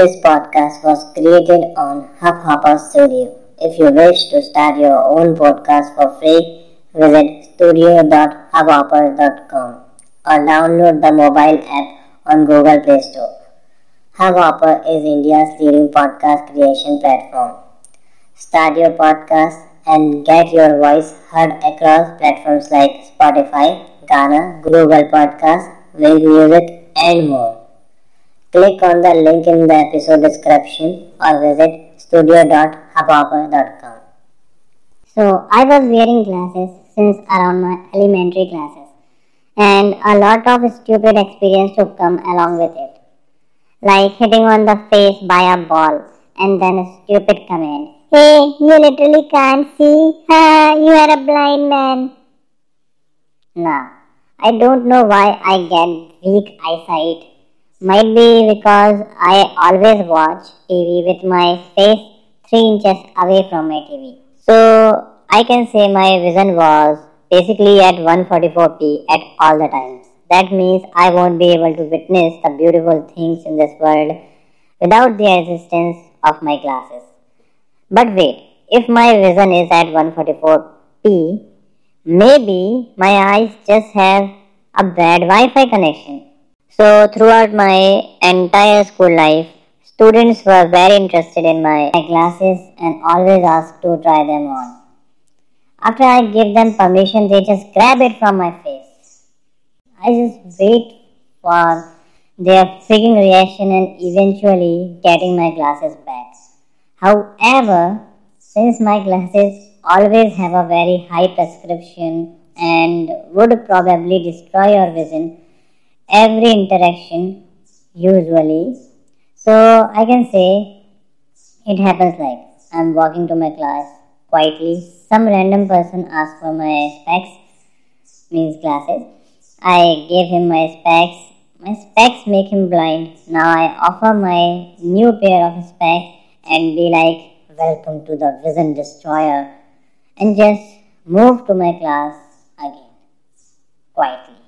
This podcast was created on Hubhopper Studio. If you wish to start your own podcast for free, visit studio.hubhopper.com or download the mobile app on Google Play Store. Hubhopper is India's leading podcast creation platform. Start your podcast and get your voice heard across platforms like Spotify, Gaana, Google Podcast, Wynk Music, and more. Click on the link in the episode description or visit studio.hubhopper.com. So I was wearing glasses since around my elementary classes and a lot of stupid experience to come along with it. Like hitting on the face by a ball and then a stupid comment. Hey, you literally can't see. Ha, you are a blind man. Nah, I don't know why I get weak eyesight might be because I always watch TV with my face 3 inches away from my TV. So I can say my vision was basically at 144p at all the times. That means I won't be able to witness the beautiful things in this world without the assistance of my glasses. But wait, if my vision is at 144p, maybe my eyes just have a bad Wi-Fi connection so, throughout my entire school life, students were very interested in my, glasses and always asked to try them on. After I give them permission, they just grab it from my face. I just wait for their freaking reaction and eventually getting my glasses back. However, since my glasses always have a very high prescription and would probably destroy your vision, every interaction usually. So I can say it happens like I'm walking to my class quietly. Some random person asks for my specs, means glasses. I give him my specs. My specs make him blind. Now I offer my new pair of specs and be like, Welcome to the Vision Destroyer, and just move to my class again quietly.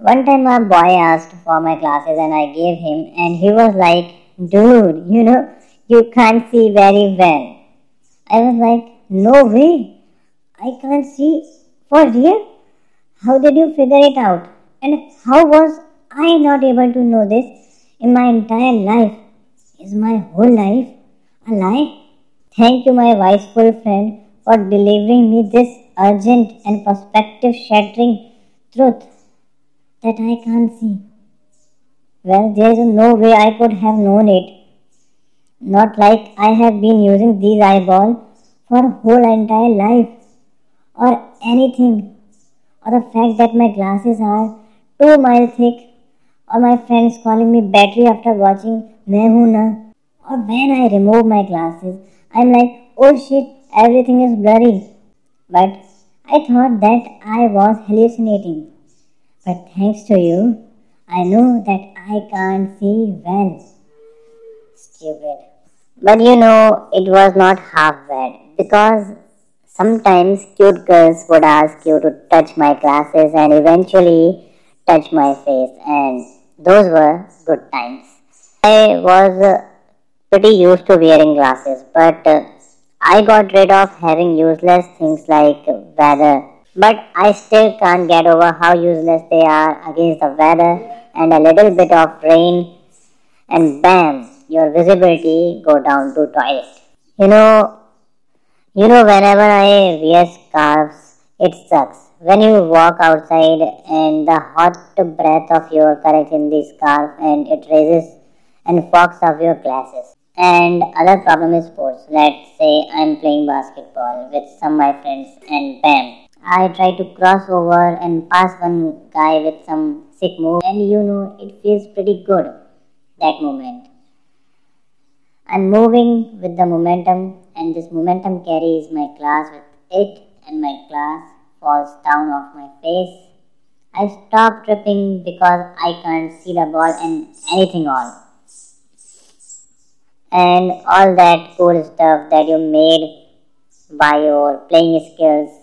One time a boy asked for my glasses and I gave him and he was like, dude, you know, you can't see very well. I was like, no way. I can't see for real. How did you figure it out? And how was I not able to know this in my entire life? Is my whole life a lie? Thank you, my wiseful friend, for delivering me this urgent and perspective shattering truth that I can't see. Well, there is no way I could have known it. Not like I have been using these eyeballs for whole entire life or anything. Or the fact that my glasses are two miles thick or my friends calling me battery after watching Mehuna. Or when I remove my glasses, I'm like, oh shit, everything is blurry. But I thought that I was hallucinating. But thanks to you, I know that I can't see well. Stupid. But you know, it was not half bad because sometimes cute girls would ask you to touch my glasses and eventually touch my face, and those were good times. I was uh, pretty used to wearing glasses, but uh, I got rid of having useless things like weather but I still can't get over how useless they are against the weather and a little bit of rain and bam, your visibility go down to toilet. You know, you know whenever I wear scarves, it sucks. When you walk outside and the hot breath of your collects in the scarf and it raises and fogs off your glasses. And other problem is sports. Let's say I'm playing basketball with some of my friends and bam, I try to cross over and pass one guy with some sick move, and you know it feels pretty good that moment. I'm moving with the momentum, and this momentum carries my class with it, and my class falls down off my face. I stop tripping because I can't see the ball and anything all. And all that cool stuff that you made by your playing skills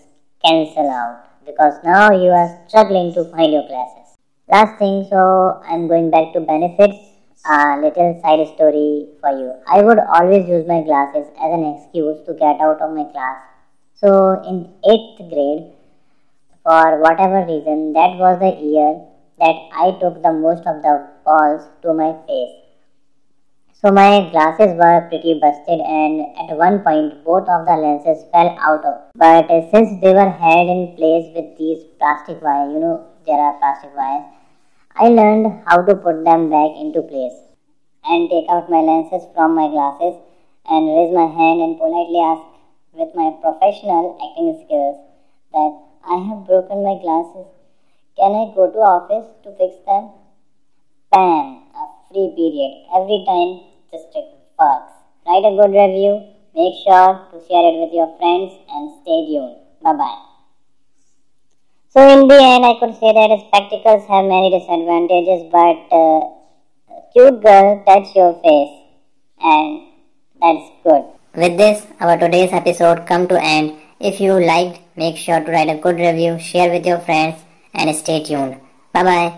cancel out because now you are struggling to find your classes. Last thing, so I'm going back to benefits. a little side story for you. I would always use my glasses as an excuse to get out of my class. So in 8th grade, for whatever reason, that was the year that I took the most of the falls to my face. So my glasses were pretty busted and at one point both of the lenses fell out of. But uh, since they were held in place with these plastic wires, you know there are plastic wires, I learned how to put them back into place and take out my lenses from my glasses and raise my hand and politely ask with my professional acting skills that I have broken my glasses. Can I go to office to fix them? Bam! Free period. Every time, just a works. Write a good review. Make sure to share it with your friends and stay tuned. Bye bye. So in the end, I could say that spectacles have many disadvantages, but uh, cute girl touch your face, and that's good. With this, our today's episode come to end. If you liked, make sure to write a good review, share with your friends, and stay tuned. Bye bye.